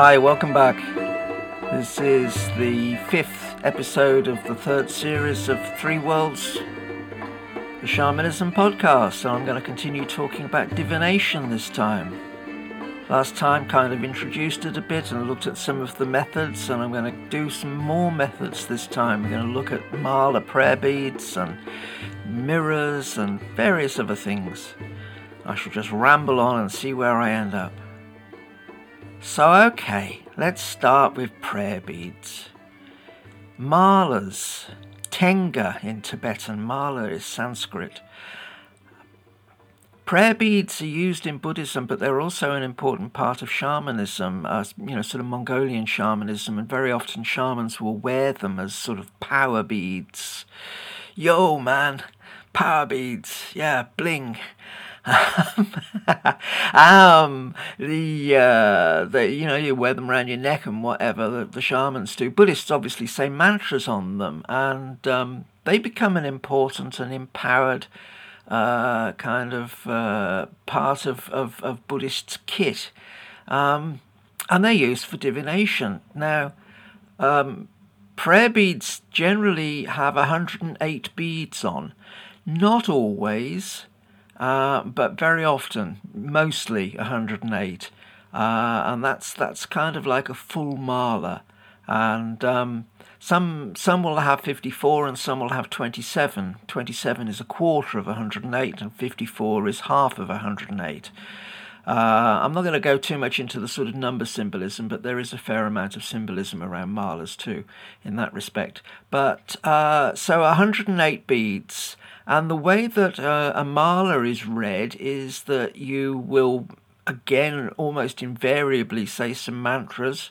Hi, welcome back. This is the fifth episode of the third series of Three Worlds, the Shamanism podcast. And I'm going to continue talking about divination this time. Last time, kind of introduced it a bit and looked at some of the methods, and I'm going to do some more methods this time. We're going to look at mala prayer beads and mirrors and various other things. I shall just ramble on and see where I end up. So, okay, let's start with prayer beads. Malas, Tenga in Tibetan, Mala is Sanskrit. Prayer beads are used in Buddhism, but they're also an important part of shamanism, uh, you know, sort of Mongolian shamanism, and very often shamans will wear them as sort of power beads. Yo, man, power beads, yeah, bling. um, the, uh, the, you know, you wear them around your neck and whatever, the, the shamans do. Buddhists obviously say mantras on them, and um, they become an important and empowered uh, kind of uh, part of, of, of Buddhist kit. Um, and they're used for divination. Now, um, prayer beads generally have 108 beads on. Not always. Uh, but very often, mostly 108, uh, and that's that's kind of like a full mala, and um, some some will have 54 and some will have 27. 27 is a quarter of 108, and 54 is half of 108. Uh, I'm not going to go too much into the sort of number symbolism, but there is a fair amount of symbolism around malas too, in that respect. But uh, so 108 beads, and the way that uh, a mala is read is that you will, again, almost invariably say some mantras.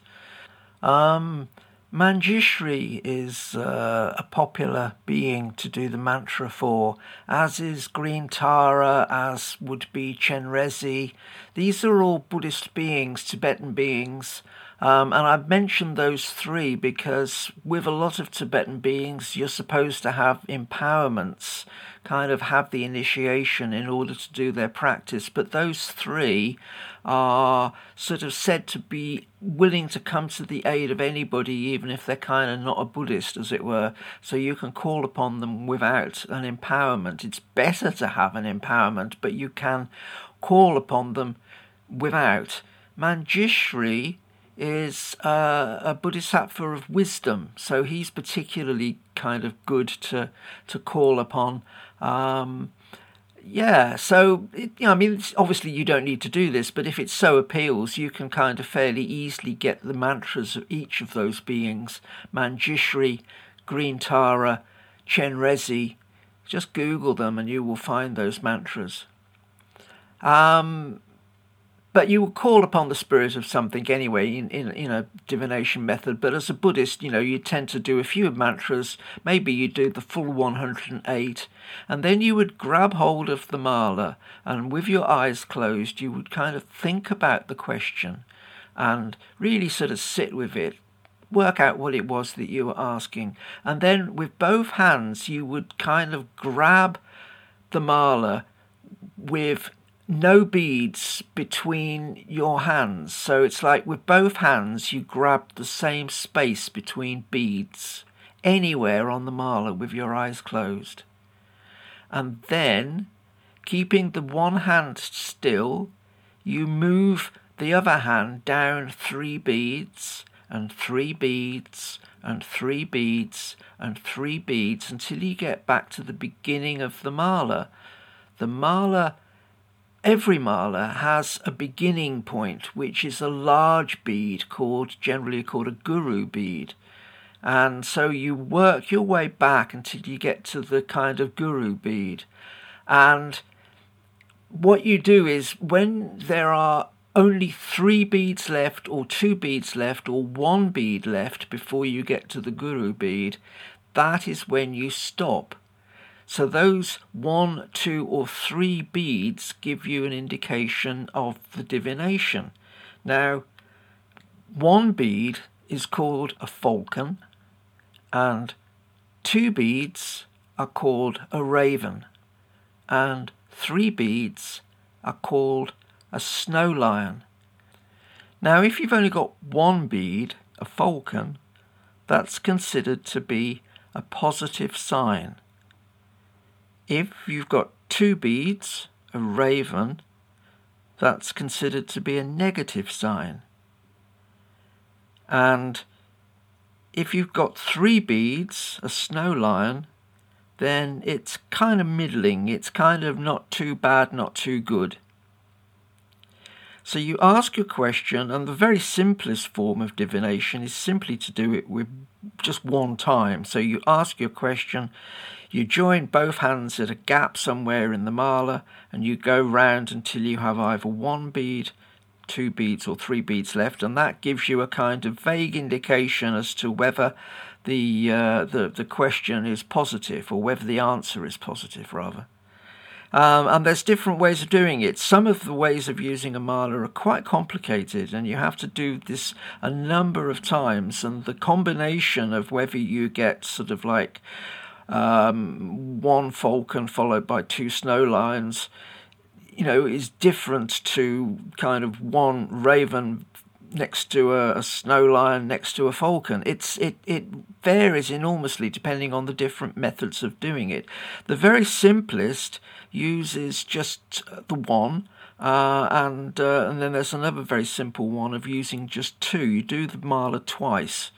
Um, Manjushri is uh, a popular being to do the mantra for, as is Green Tara, as would be Chenrezi. These are all Buddhist beings, Tibetan beings, um, and I've mentioned those three because with a lot of Tibetan beings, you're supposed to have empowerments, kind of have the initiation in order to do their practice. But those three are sort of said to be willing to come to the aid of anybody, even if they're kind of not a Buddhist, as it were. So you can call upon them without an empowerment. It's better to have an empowerment, but you can call upon them without. Manjushri is uh, a bodhisattva of wisdom, so he's particularly kind of good to to call upon. Um, yeah, so it, you know, I mean, obviously you don't need to do this, but if it so appeals, you can kind of fairly easily get the mantras of each of those beings: Manjushri, Green Tara, Chenrezi. Just Google them, and you will find those mantras. Um, but you will call upon the spirit of something anyway in, in, in a divination method. But as a Buddhist, you know, you tend to do a few mantras. Maybe you do the full 108. And then you would grab hold of the mala and with your eyes closed, you would kind of think about the question and really sort of sit with it. Work out what it was that you were asking. And then with both hands, you would kind of grab the mala with no beads between your hands. So it's like with both hands, you grab the same space between beads anywhere on the mala with your eyes closed. And then, keeping the one hand still, you move the other hand down three beads and three beads and three beads and three beads until you get back to the beginning of the mala. The mala Every mala has a beginning point, which is a large bead called, generally called a guru bead. And so you work your way back until you get to the kind of guru bead. And what you do is when there are only three beads left, or two beads left, or one bead left before you get to the guru bead, that is when you stop. So those one, two, or three beads give you an indication of the divination. Now, one bead is called a falcon, and two beads are called a raven, and three beads are called a snow lion. Now, if you've only got one bead, a falcon, that's considered to be a positive sign. If you've got two beads, a raven, that's considered to be a negative sign. And if you've got three beads, a snow lion, then it's kind of middling. It's kind of not too bad, not too good. So you ask your question, and the very simplest form of divination is simply to do it with just one time. So you ask your question, you join both hands at a gap somewhere in the mala, and you go round until you have either one bead, two beads, or three beads left, and that gives you a kind of vague indication as to whether the uh, the the question is positive or whether the answer is positive, rather. Um, and there's different ways of doing it. Some of the ways of using a mala are quite complicated, and you have to do this a number of times. And the combination of whether you get sort of like um, one falcon followed by two snow lions, you know, is different to kind of one raven next to a, a, snow lion next to a falcon. It's it it varies enormously depending on the different methods of doing it. The very simplest uses just the one. Uh, and uh, and then there's another very simple one of using just two. You do the mala twice,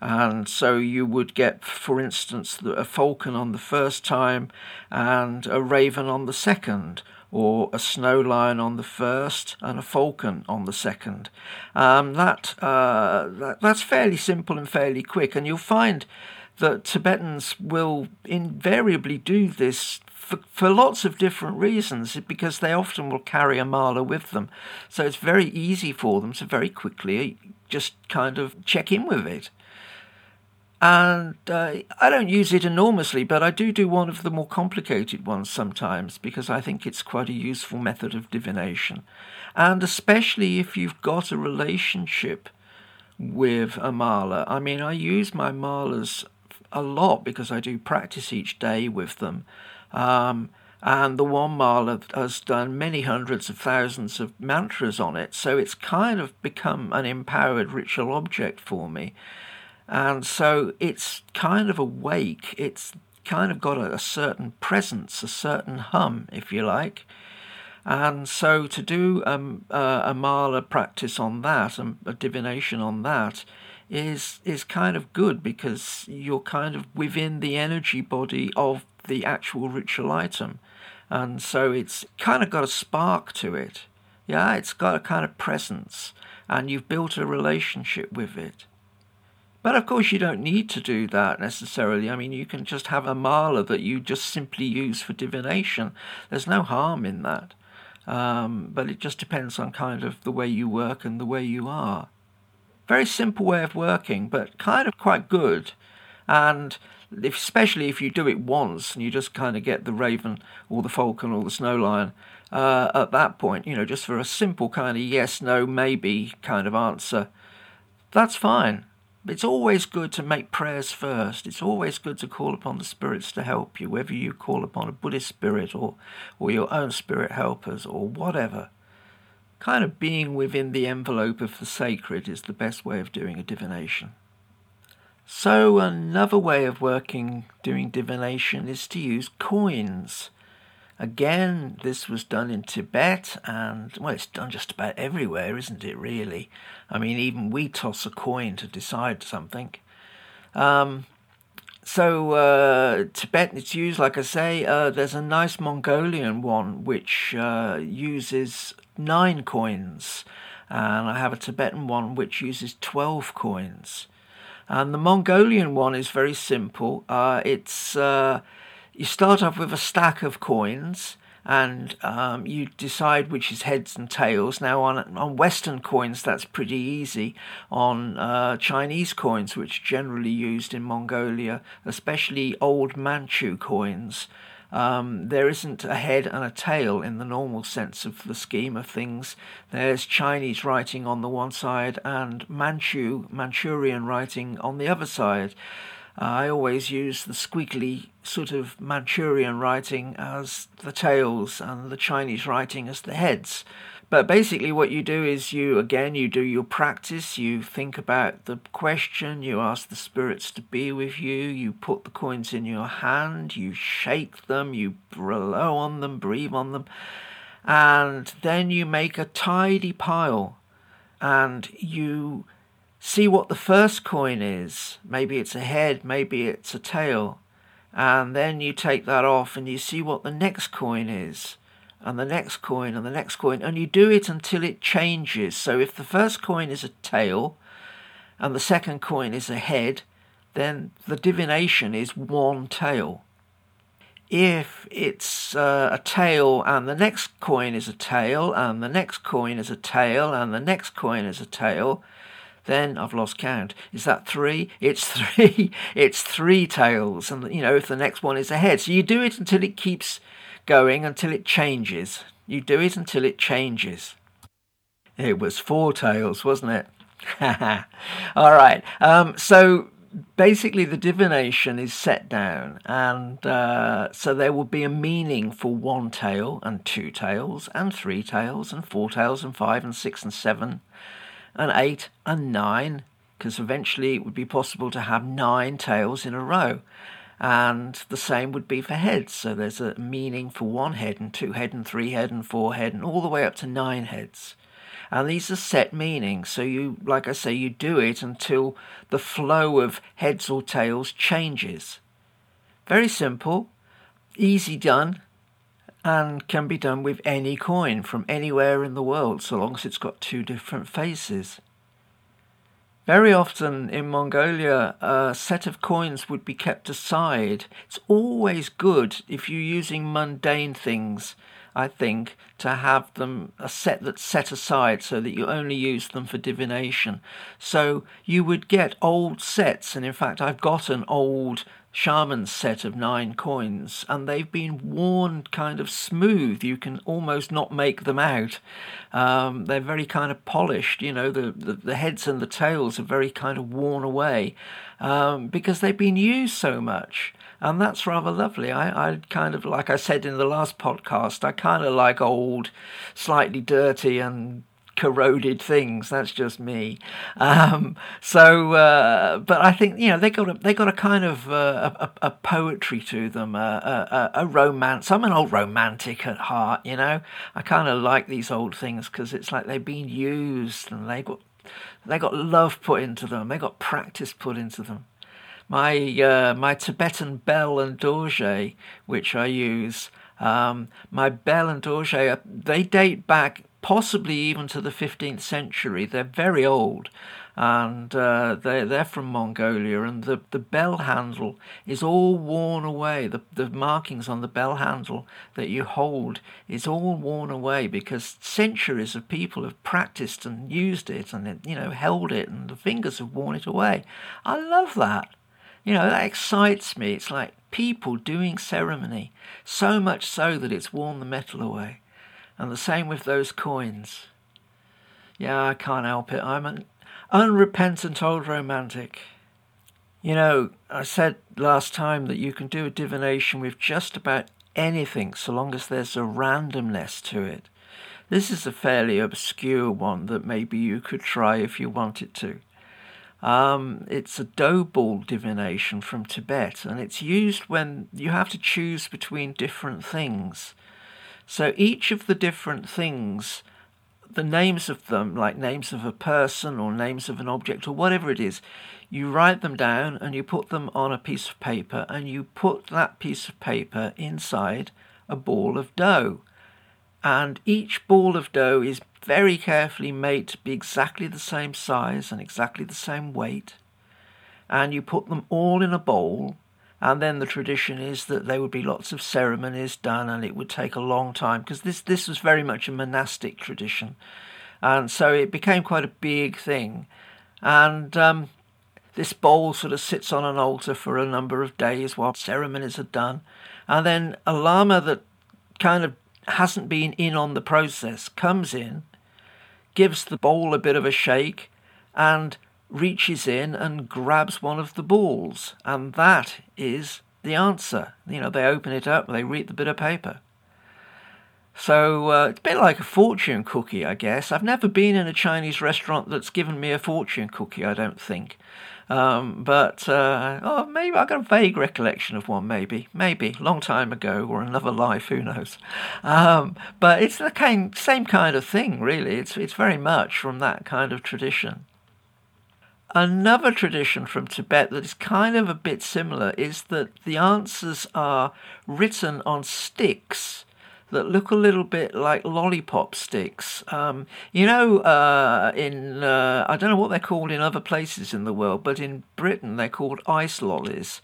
and so you would get, for instance, a falcon on the first time and a raven on the second, or a snow lion on the first and a falcon on the second. Um, that, uh, that that's fairly simple and fairly quick, and you'll find that Tibetans will invariably do this for, for lots of different reasons because they often will carry a mala with them. So it's very easy for them to very quickly just kind of check in with it. And uh, I don't use it enormously, but I do do one of the more complicated ones sometimes because I think it's quite a useful method of divination. And especially if you've got a relationship with a mala. I mean, I use my malas a lot because I do practice each day with them. Um, and the one mala has done many hundreds of thousands of mantras on it, so it's kind of become an empowered ritual object for me. And so it's kind of awake, it's kind of got a, a certain presence, a certain hum, if you like. And so to do um, uh, a mala practice on that, um, a divination on that, is is kind of good because you're kind of within the energy body of the actual ritual item. And so it's kind of got a spark to it. Yeah, it's got a kind of presence, and you've built a relationship with it. But of course, you don't need to do that necessarily. I mean, you can just have a mala that you just simply use for divination. There's no harm in that. Um, but it just depends on kind of the way you work and the way you are. Very simple way of working, but kind of quite good. And especially if you do it once and you just kind of get the raven or the falcon or the snow lion uh, at that point, you know, just for a simple kind of yes, no, maybe kind of answer, that's fine. It's always good to make prayers first. It's always good to call upon the spirits to help you, whether you call upon a Buddhist spirit or, or your own spirit helpers or whatever. Kind of being within the envelope of the sacred is the best way of doing a divination. So, another way of working doing divination is to use coins. Again, this was done in Tibet, and well, it's done just about everywhere, isn't it, really? I mean, even we toss a coin to decide something. Um, so, uh, Tibet, it's used, like I say, uh, there's a nice Mongolian one which uh, uses nine coins, and I have a Tibetan one which uses 12 coins. And the Mongolian one is very simple. Uh, it's uh, you start off with a stack of coins, and um, you decide which is heads and tails. Now, on on Western coins, that's pretty easy. On uh, Chinese coins, which are generally used in Mongolia, especially old Manchu coins, um, there isn't a head and a tail in the normal sense of the scheme of things. There's Chinese writing on the one side and Manchu, Manchurian writing on the other side. Uh, I always use the squiggly sort of Manchurian writing as the tails and the Chinese writing as the heads But basically, what you do is you, again, you do your practice, you think about the question, you ask the spirits to be with you, you put the coins in your hand, you shake them, you blow on them, breathe on them, and then you make a tidy pile and you see what the first coin is. Maybe it's a head, maybe it's a tail. And then you take that off and you see what the next coin is and the next coin and the next coin, and you do it until it changes. So if the first coin is a tail and the second coin is a head, then the divination is one tail. If it's uh, a tail and the next coin is a tail and the next coin is a tail and the next coin is a tail, then I've lost count. Is that three? It's three. it's three tails, and you know if the next one is a head. So you do it until it keeps going until it changes. You do it until it changes. It was four tails, wasn't it? All right. Um, so basically, the divination is set down, and uh, so there will be a meaning for one tail, and two tails, and three tails, and four tails, and five, and six, and seven, and eight, and nine, because eventually it would be possible to have nine tails in a row and the same would be for heads. So there's a meaning for one head and two head and three head and four head and all the way up to nine heads. And these are set meanings. So you, like I say, you do it until the flow of heads or tails changes. Very simple, easy done, and can be done with any coin from anywhere in the world, so long as it's got two different faces. Very often in Mongolia, a set of coins would be kept aside. It's always good if you're using mundane things, I think, to have them a set that's set aside so that you only use them for divination. So you would get old sets, and in fact, I've got an old shaman's set of nine coins, and they've been worn kind of smooth. You can almost not make them out. Um, they're very kind of polished, you know, the, the, the, heads and the tails are very kind of worn away um, because they've been used so much. And that's rather lovely. I, I kind of, like I said in the last podcast, I kind of like old, slightly dirty and corroded things. That's just me. Um, so, uh, but I think you know they got a they got a kind of uh, a, a, poetry to them, a, a, a romance. I'm an old romantic at heart, you know. I kind of like these old things because it's like they've been used and they got they got love put into them. They got practice put into them. My uh, my Tibetan bell and dorje, which I use. Um, my bell and dorje, uh, they date back possibly even to the 15th century. They're very old and uh, they're, they're from Mongolia, and the, the bell handle is all worn away. The, the markings on the bell handle that you hold is all worn away because centuries of people have practiced and used it and, you know, held it, and the fingers have worn it away. I love that. You know, that excites me. It's like people doing ceremony, so much so that it's worn the metal away. And the same with those coins. Yeah, I can't help it. I'm an unrepentant old romantic. You know, I said last time that you can do a divination with just about anything so long as there's a randomness to it. This is a fairly obscure one that maybe you could try if you wanted to. Um, it's a dough ball divination from Tibet, and it's used when you have to choose between different things. So each of the different things, the names of them, like names of a person or names of an object or whatever it is, you write them down and you put them on a piece of paper and you put that piece of paper inside a ball of dough. And each ball of dough is very carefully made to be exactly the same size and exactly the same weight. And you put them all in a bowl and then the tradition is that there would be lots of ceremonies done and it would take a long time because this, this was very much a monastic tradition. And so it became quite a big thing. And um, this bowl sort of sits on an altar for a number of days while ceremonies are done. And then a lama that kind of hasn't been in on the process comes in, gives the bowl a bit of a shake, and reaches in and grabs one of the balls, and that is the answer. You know, they open it up, they read the bit of paper. So uh, it's a bit like a fortune cookie, I guess. I've never been in a Chinese restaurant that's given me a fortune cookie, I don't think. Um, but uh, oh, maybe I've got a vague recollection of one. Maybe, maybe long time ago or another life. Who knows? Um, but it's the kind, same kind of thing, really. It's it's very much from that kind of tradition. Another tradition from Tibet that is kind of a bit similar is that the answers are written on sticks that look a little bit like lollipop sticks. Um, you know, uh, in uh, I don't know what they're called in other places in the world, but in Britain they're called ice lollies.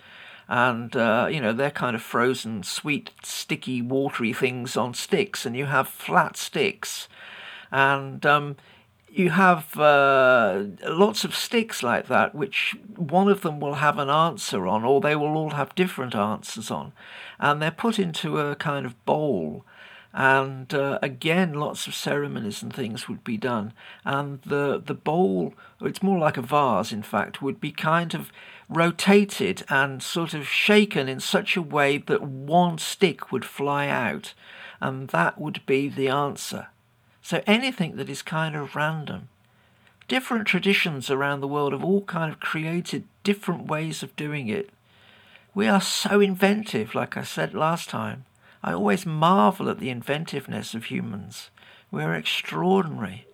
And uh, you know they're kind of frozen, sweet, sticky, watery things on sticks, and you have flat sticks, and um, you have uh, lots of sticks like that, which one of them will have an answer on, or they will all have different answers on, and they're put into a kind of bowl, and uh, again lots of ceremonies and things would be done. And the the bowl it's more like a vase in fact would be kind of rotated and sort of shaken in such a way that one stick would fly out. And that would be the answer so anything that is kind of random different traditions around the world have all kind of created different ways of doing it we are so inventive like i said last time I always marvel at the inventiveness of humans. We're extraordinary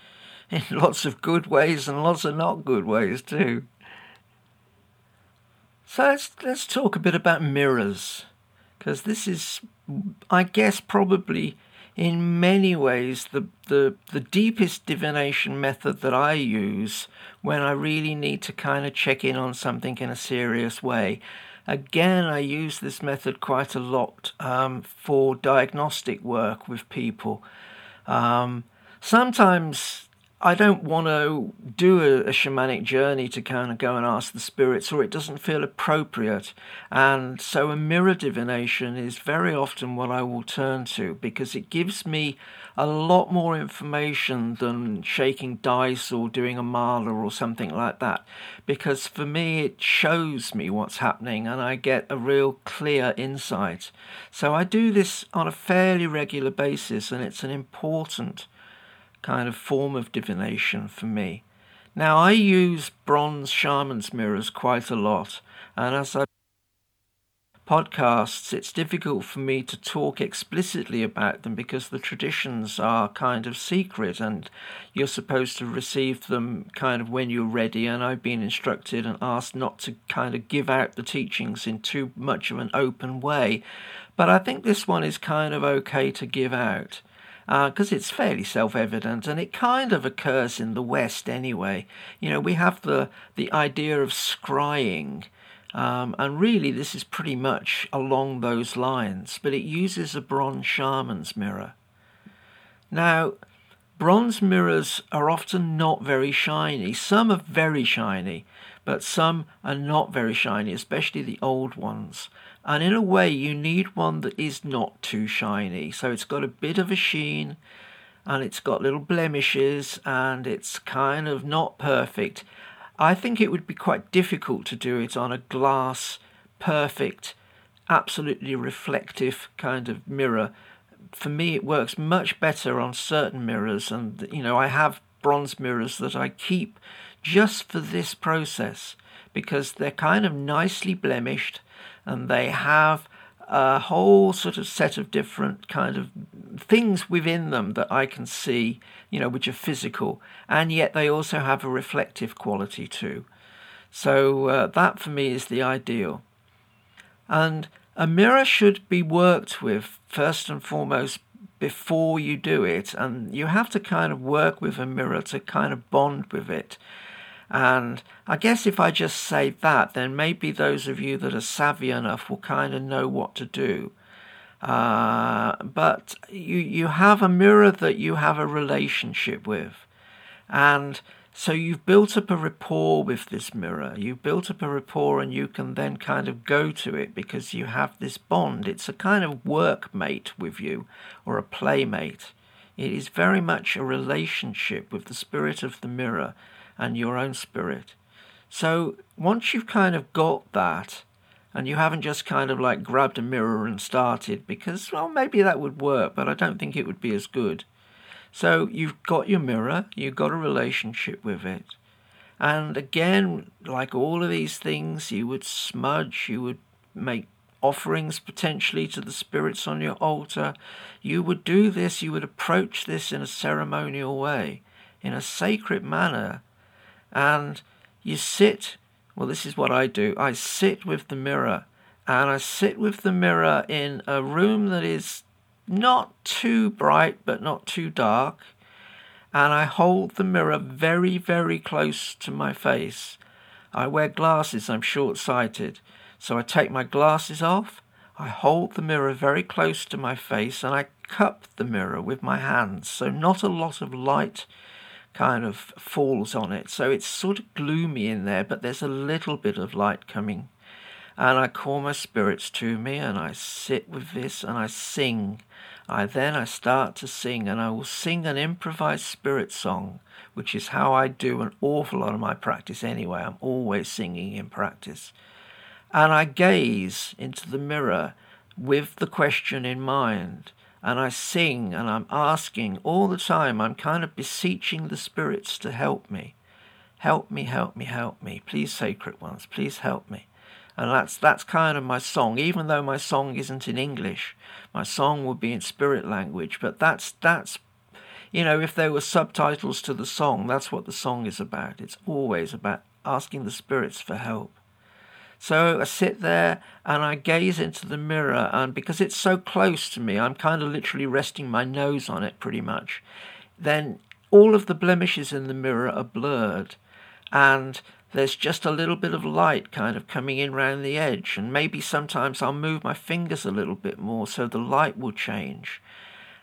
in lots of good ways and lots of not good ways too. So let's let's talk a bit about mirrors, because this is, I guess, probably in many ways the, the the deepest divination method that I use when I really need to kind of check in on something in a serious way. Again, I use this method quite a lot um, for diagnostic work with people. Um, sometimes I don't want to do a, a, shamanic journey to kind of go and ask the spirits, or it doesn't feel appropriate. And so a mirror divination is very often what I will turn to because it gives me a lot more information than shaking dice or doing a mala or something like that. Because for me, it shows me what's happening and I get a real clear insight. So I do this on a fairly regular basis and it's an important kind of form of divination for me. Now, I use bronze shaman's mirrors quite a lot, and as I podcasts, it's difficult for me to talk explicitly about them because the traditions are kind of secret and you're supposed to receive them kind of when you're ready. And I've been instructed and asked not to kind of give out the teachings in too much of an open way. But I think this one is kind of okay to give out because uh, it's fairly self-evident and it kind of occurs in the West anyway. You know, we have the the idea of scrying, um, and really, this is pretty much along those lines, but it uses a bronze shaman's mirror. Now, bronze mirrors are often not very shiny. Some are very shiny, but some are not very shiny, especially the old ones. And in a way, you need one that is not too shiny. So it's got a bit of a sheen and it's got little blemishes and it's kind of not perfect. I think it would be quite difficult to do it on a glass, perfect, absolutely reflective kind of mirror. For me, it works much better on certain mirrors, and you know, I have bronze mirrors that I keep just for this process because they're kind of nicely blemished and they have a whole sort of set of different kind of things within them that I can see, you know, which are physical, and yet they also have a reflective quality too. So uh, that for me is the ideal. And a mirror should be worked with first and foremost before you do it, and you have to kind of work with a mirror to kind of bond with it. And I guess if I just say that, then maybe those of you that are savvy enough will kind of know what to do. Uh, but you you have a mirror that you have a relationship with, and so you've built up a rapport with this mirror. You've built up a rapport, and you can then kind of go to it because you have this bond. It's a kind of workmate with you, or a playmate. It is very much a relationship with the spirit of the mirror and your own spirit. So once you've kind of got that, and you haven't just kind of like grabbed a mirror and started because, well, maybe that would work, but I don't think it would be as good. So you've got your mirror, you've got a relationship with it. And again, like all of these things, you would smudge, you would make offerings potentially to the spirits on your altar. You would do this, you would approach this in a ceremonial way, in a sacred manner. And you sit well, this is what I do. I sit with the mirror, and I sit with the mirror in a room that is not too bright but not too dark. And I hold the mirror very, very close to my face. I wear glasses, I'm short sighted. So I take my glasses off, I hold the mirror very close to my face, and I cup the mirror with my hands so not a lot of light kind of falls on it. So it's sort of gloomy in there, but there's a little bit of light coming. And I call my spirits to me and I sit with this and I sing. I then I start to sing and I will sing an improvised spirit song, which is how I do an awful lot of my practice anyway. I'm always singing in practice. And I gaze into the mirror with the question in mind and I sing and I'm asking all the time. I'm kind of beseeching the spirits to help me. Help me, help me, help me. Please, sacred ones, please help me. And that's that's kind of my song, even though my song isn't in English. My song would be in spirit language, but that's that's you know, if there were subtitles to the song, that's what the song is about. It's always about asking the spirits for help. So I sit there and I gaze into the mirror, and because it's so close to me, I'm kind of literally resting my nose on it pretty much. Then all of the blemishes in the mirror are blurred, and there's just a little bit of light kind of coming in round the edge, and maybe sometimes I'll move my fingers a little bit more so the light will change.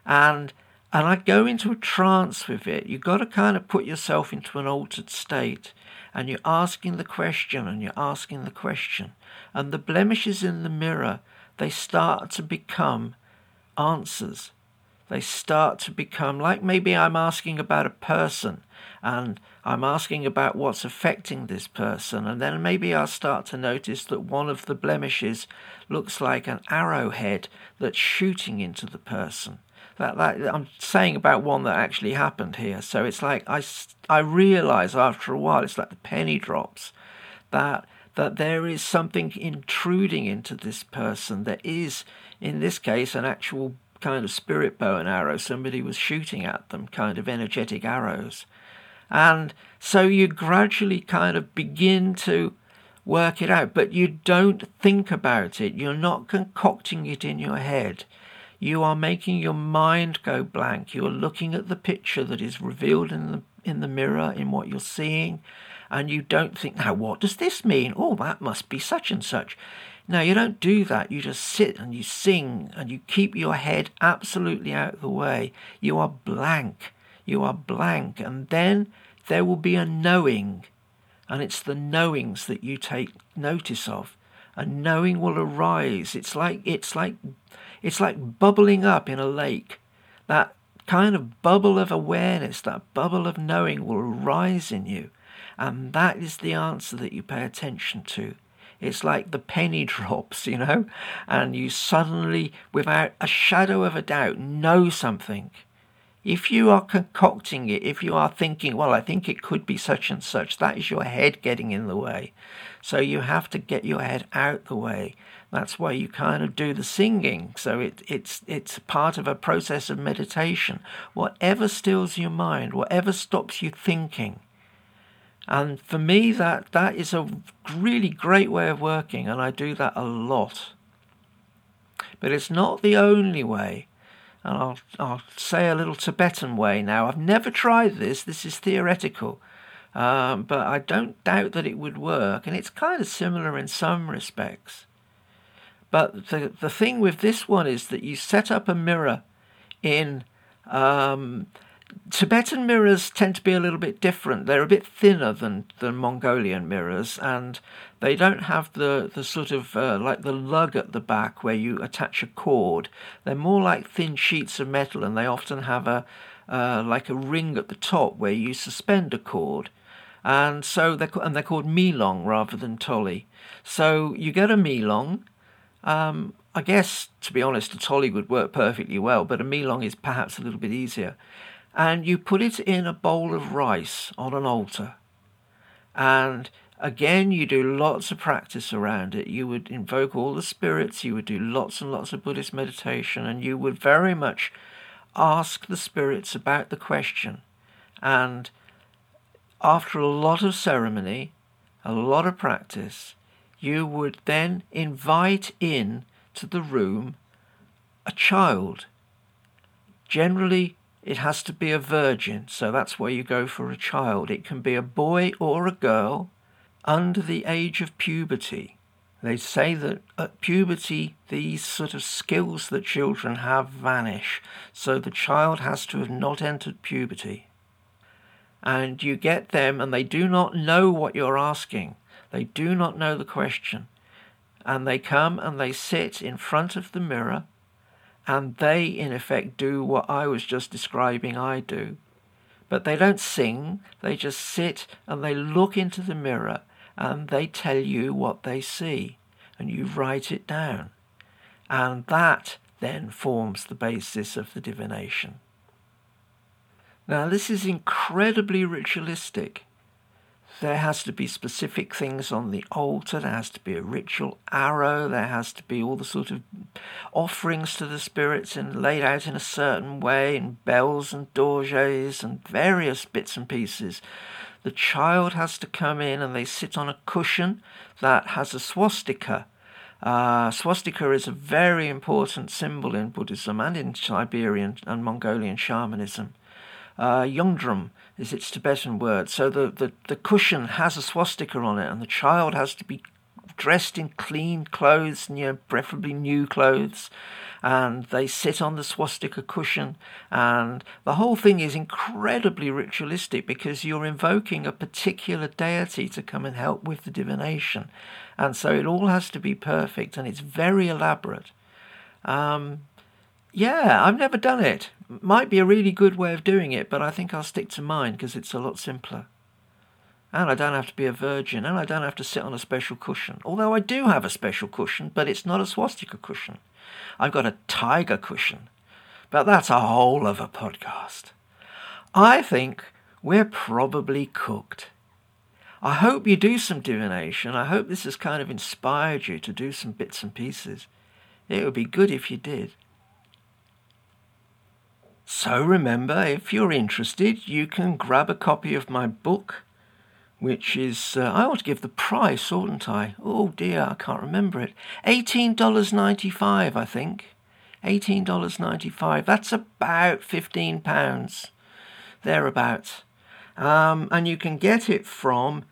And and I go into a trance with it. You've got to kind of put yourself into an altered state and you're asking the question and you're asking the question. And the blemishes in the mirror, they start to become answers. They start to become like maybe I'm asking about a person and I'm asking about what's affecting this person, and then maybe I'll start to notice that one of the blemishes looks like an arrowhead that's shooting into the person that, that I'm saying about one that actually happened here. So it's like I, I realize after a while, it's like the penny drops, that that there is something intruding into this person. There is, in this case, an actual kind of spirit bow and arrow. Somebody was shooting at them, kind of energetic arrows. And so you gradually kind of begin to work it out, but you don't think about it. You're not concocting it in your head. You are making your mind go blank. You are looking at the picture that is revealed in the in the mirror in what you're seeing, and you don't think, now what does this mean? Oh, that must be such and such. No, you don't do that. You just sit and you sing and you keep your head absolutely out of the way. You are blank. You are blank. And then there will be a knowing. And it's the knowings that you take notice of. A knowing will arise. It's like it's like it's like bubbling up in a lake. That kind of bubble of awareness, that bubble of knowing will rise in you. And that is the answer that you pay attention to. It's like the penny drops, you know, and you suddenly, without a shadow of a doubt, know something. If you are concocting it, if you are thinking, well, I think it could be such and such, that is your head getting in the way. So you have to get your head out the way that's why you kind of do the singing. So it, it's it's part of a process of meditation. Whatever stills your mind, whatever stops you thinking. And for me, that that is a really great way of working, and I do that a lot. But it's not the only way. And I'll, I'll say a little Tibetan way now. I've never tried this, this is theoretical. Um, but I don't doubt that it would work, and it's kind of similar in some respects. But the, the thing with this one is that you set up a mirror in. Um, Tibetan mirrors tend to be a little bit different. They're a bit thinner than, than Mongolian mirrors, and they don't have the, the sort of uh, like the lug at the back where you attach a cord. They're more like thin sheets of metal, and they often have a uh, like a ring at the top where you suspend a cord. And so they're, and they're called Melong rather than Toli. So you get a Melong. Um, I guess, to be honest, a Toli would work perfectly well, but a Melong is perhaps a little bit easier. And you put it in a bowl of rice on an altar. And again, you do lots of practice around it. You would invoke all the spirits, you would do lots and lots of Buddhist meditation, and you would very much ask the spirits about the question. And after a lot of ceremony, a lot of practice, you would then invite in to the room a child. Generally, it has to be a virgin, so that's where you go for a child. It can be a boy or a girl under the age of puberty. They say that at puberty, these sort of skills that children have vanish, so the child has to have not entered puberty and you get them and they do not know what you're asking. They do not know the question. And they come and they sit in front of the mirror and they, in effect, do what I was just describing I do. But they don't sing, they just sit and they look into the mirror and they tell you what they see and you write it down. And that then forms the basis of the divination. Now, this is incredibly ritualistic. There has to be specific things on the altar. There has to be a ritual arrow. There has to be all the sort of offerings to the spirits and laid out in a certain way, and bells and dorjes and various bits and pieces. The child has to come in and they sit on a cushion that has a swastika. Uh, swastika is a very important symbol in Buddhism and in Siberian and Mongolian shamanism uh, is its Tibetan word. So the, the, the cushion has a swastika on it, and the child has to be dressed in clean clothes, you know, preferably new clothes, and they sit on the swastika cushion, and the whole thing is incredibly ritualistic because you're invoking a particular deity to come and help with the divination, and so it all has to be perfect, and it's very elaborate. Um, yeah, I've never done it. Might be a really good way of doing it, but I think I'll stick to mine because it's a lot simpler. And I don't have to be a virgin, and I don't have to sit on a special cushion. Although I do have a special cushion, but it's not a swastika cushion. I've got a tiger cushion. But that's a whole other podcast. I think we're probably cooked. I hope you do some divination. I hope this has kind of inspired you to do some bits and pieces. It would be good if you did. So remember, if you're interested, you can grab a copy of my book, which is, uh, I ought to give the price, oughtn't I? Oh dear, I can't remember it. $18.95, I think. $18.95. That's about £15, thereabouts. Um, and you can get it from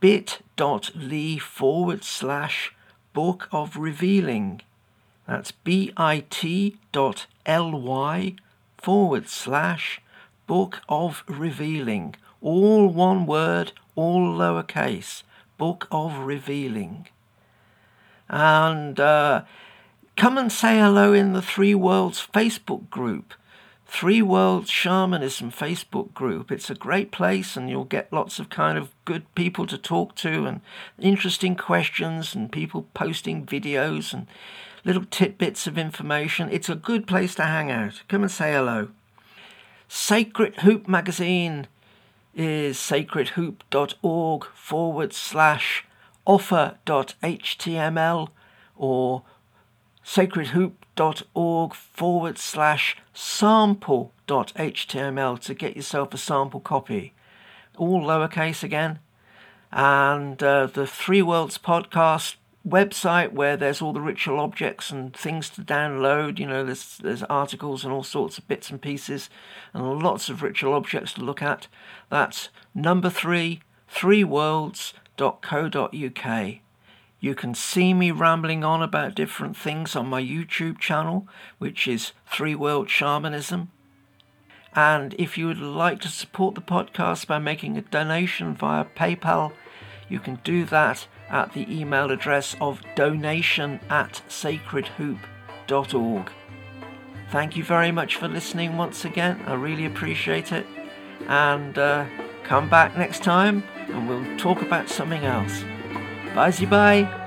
bit.ly forward slash book of revealing. That's bit.ly forward slash Book of Revealing. All one word, all lowercase. Book of Revealing. And uh, come and say hello in the Three Worlds Facebook group. Three Worlds Shamanism Facebook group. It's a great place, and you'll get lots of kind of good people to talk to, and interesting questions, and people posting videos, and little tidbits of information. It's a good place to hang out. Come and say hello. Sacred Hoop magazine is sacredhoop.org forward slash offer.html or sacredhoop.org forward slash sample.html to get yourself a sample copy. All lowercase again. And uh, the Three Worlds podcast website where there's all the ritual objects and things to download. You know, there's there's articles and all sorts of bits and pieces, and lots of ritual objects to look at. That's number three, threeworlds.co.uk. You can see me rambling on about different things on my YouTube channel, which is Three World Shamanism. And if you would like to support the podcast by making a donation via PayPal, you can do that at the email address of donation at sacredhoop.org. Thank you very much for listening once again. I really appreciate it. And uh, come back next time and we'll talk about something else. Bye bye.